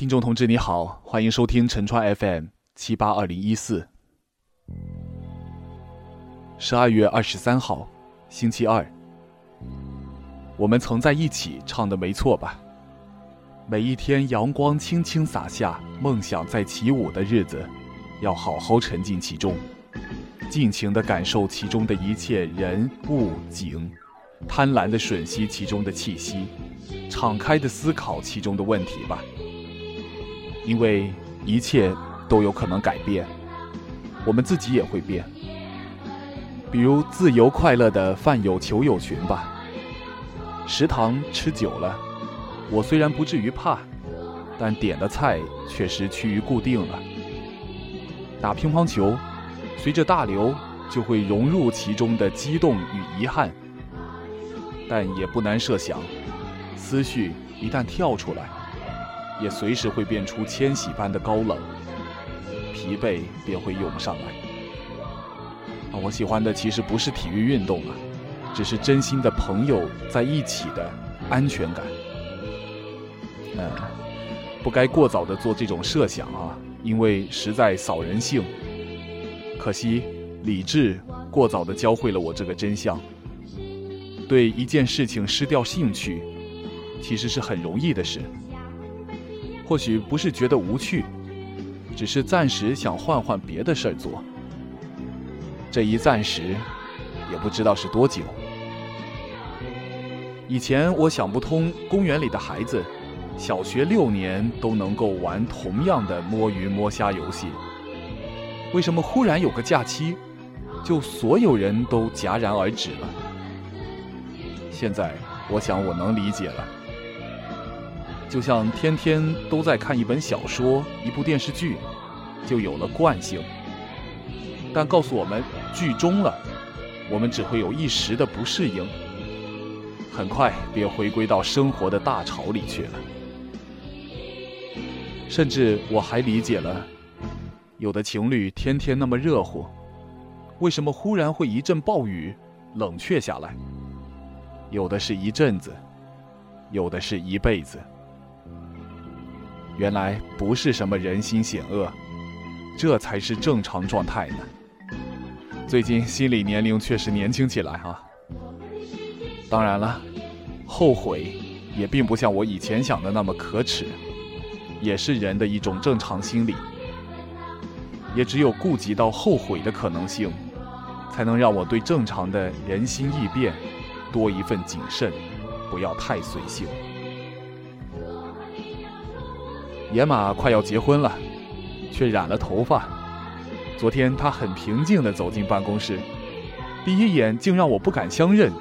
听众同志你好，欢迎收听陈川 FM 七八二零一四。十二月二十三号，星期二。我们曾在一起唱的没错吧？每一天阳光轻轻洒下，梦想在起舞的日子，要好好沉浸其中，尽情的感受其中的一切人物景，贪婪的吮吸其中的气息，敞开的思考其中的问题吧。因为一切都有可能改变，我们自己也会变。比如自由快乐的饭友球友群吧。食堂吃久了，我虽然不至于怕，但点的菜确实趋于固定了。打乒乓球，随着大流就会融入其中的激动与遗憾，但也不难设想，思绪一旦跳出来，也随时会变出千禧般的高冷，疲惫便会涌上来。啊，我喜欢的其实不是体育运动啊。只是真心的朋友在一起的安全感。嗯，不该过早的做这种设想啊，因为实在扫人性。可惜理智过早的教会了我这个真相。对一件事情失掉兴趣，其实是很容易的事。或许不是觉得无趣，只是暂时想换换别的事儿做。这一暂时，也不知道是多久。以前我想不通，公园里的孩子，小学六年都能够玩同样的摸鱼摸虾游戏，为什么忽然有个假期，就所有人都戛然而止了？现在我想我能理解了，就像天天都在看一本小说、一部电视剧，就有了惯性。但告诉我们剧终了，我们只会有一时的不适应。很快便回归到生活的大潮里去了。甚至我还理解了，有的情侣天天那么热乎，为什么忽然会一阵暴雨，冷却下来？有的是一阵子，有的是一辈子。原来不是什么人心险恶，这才是正常状态呢。最近心理年龄确实年轻起来哈。当然了，后悔也并不像我以前想的那么可耻，也是人的一种正常心理。也只有顾及到后悔的可能性，才能让我对正常的人心易变多一份谨慎，不要太随性。野马快要结婚了，却染了头发。昨天他很平静地走进办公室，第一眼竟让我不敢相认。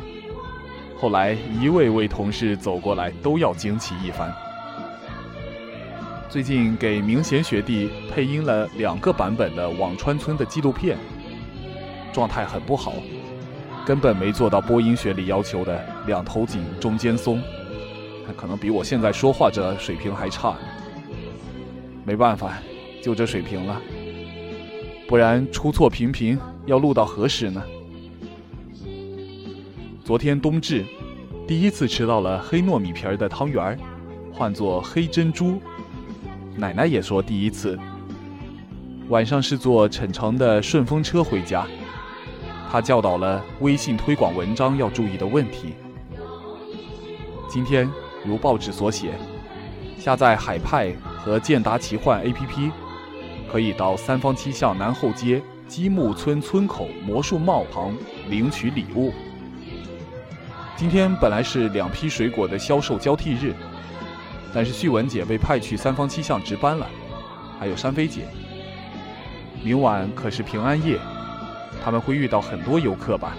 后来一位位同事走过来，都要惊奇一番。最近给明贤学弟配音了两个版本的《辋川村》的纪录片，状态很不好，根本没做到播音学里要求的两头紧、中间松，他可能比我现在说话这水平还差。没办法，就这水平了，不然出错频频，要录到何时呢？昨天冬至，第一次吃到了黑糯米皮儿的汤圆儿，唤作黑珍珠。奶奶也说第一次。晚上是坐沈城的顺风车回家，他教导了微信推广文章要注意的问题。今天如报纸所写，下载海派和健达奇幻 APP，可以到三坊七巷南后街积木村村口魔术帽旁领取礼物。今天本来是两批水果的销售交替日，但是旭文姐被派去三坊七巷值班了，还有山飞姐。明晚可是平安夜，他们会遇到很多游客吧？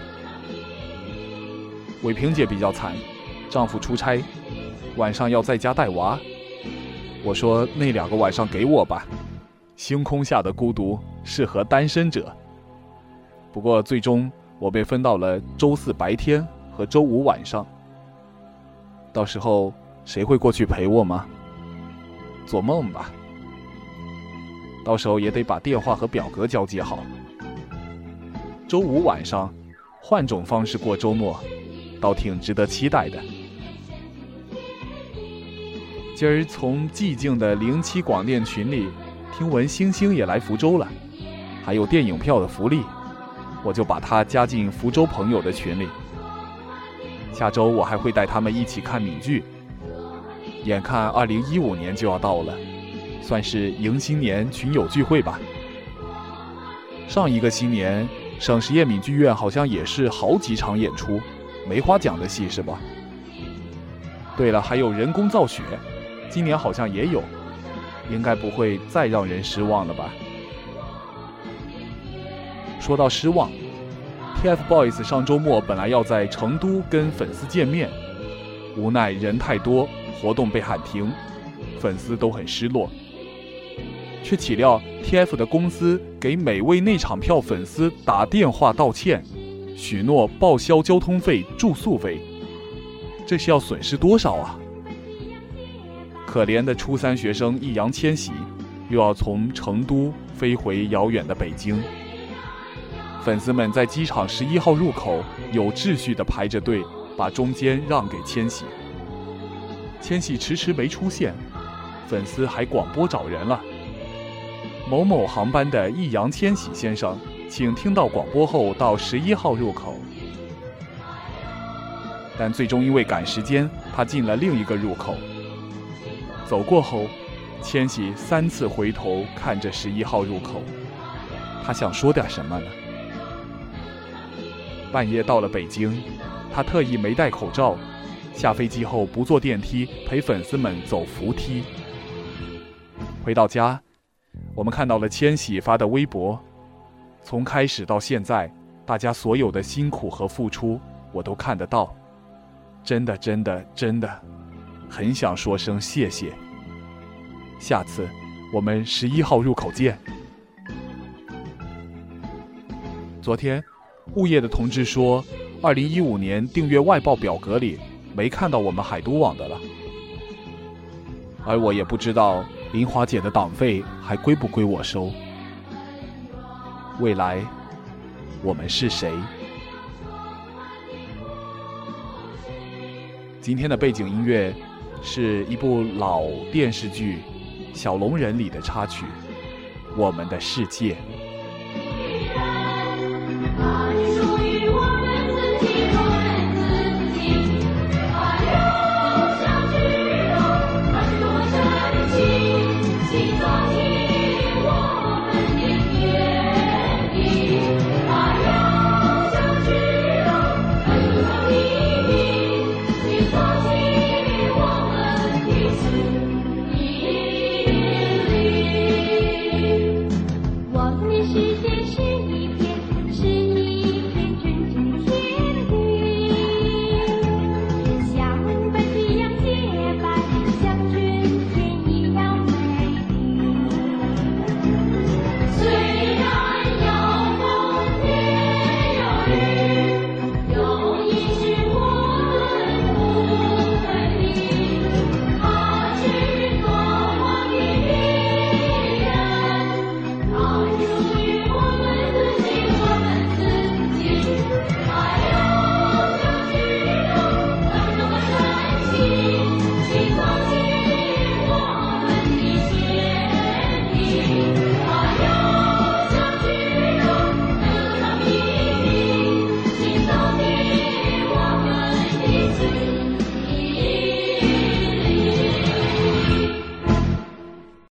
伟平姐比较惨，丈夫出差，晚上要在家带娃。我说那两个晚上给我吧，星空下的孤独适合单身者。不过最终我被分到了周四白天。和周五晚上，到时候谁会过去陪我吗？做梦吧！到时候也得把电话和表格交接好。周五晚上，换种方式过周末，倒挺值得期待的。今儿从寂静的零七广电群里听闻星星也来福州了，还有电影票的福利，我就把他加进福州朋友的群里。下周我还会带他们一起看闽剧。眼看二零一五年就要到了，算是迎新年群友聚会吧。上一个新年，省实验闽剧院好像也是好几场演出，梅花奖的戏是吧？对了，还有人工造雪。今年好像也有，应该不会再让人失望了吧？说到失望，TFBOYS 上周末本来要在成都跟粉丝见面，无奈人太多，活动被喊停，粉丝都很失落。却岂料 TF 的公司给每位内场票粉丝打电话道歉，许诺报销交通费、住宿费，这是要损失多少啊？可怜的初三学生易烊千玺，又要从成都飞回遥远的北京。粉丝们在机场十一号入口有秩序地排着队，把中间让给千玺。千玺迟迟没出现，粉丝还广播找人了。某某航班的易烊千玺先生，请听到广播后到十一号入口。但最终因为赶时间，他进了另一个入口。走过后，千玺三次回头看着十一号入口，他想说点什么呢？半夜到了北京，他特意没戴口罩，下飞机后不坐电梯，陪粉丝们走扶梯。回到家，我们看到了千玺发的微博，从开始到现在，大家所有的辛苦和付出，我都看得到，真的，真的，真的。很想说声谢谢。下次我们十一号入口见。昨天，物业的同志说，二零一五年订阅外报表格里没看到我们海都网的了。而我也不知道林华姐的党费还归不归我收。未来，我们是谁？今天的背景音乐。是一部老电视剧《小龙人》里的插曲，《我们的世界》。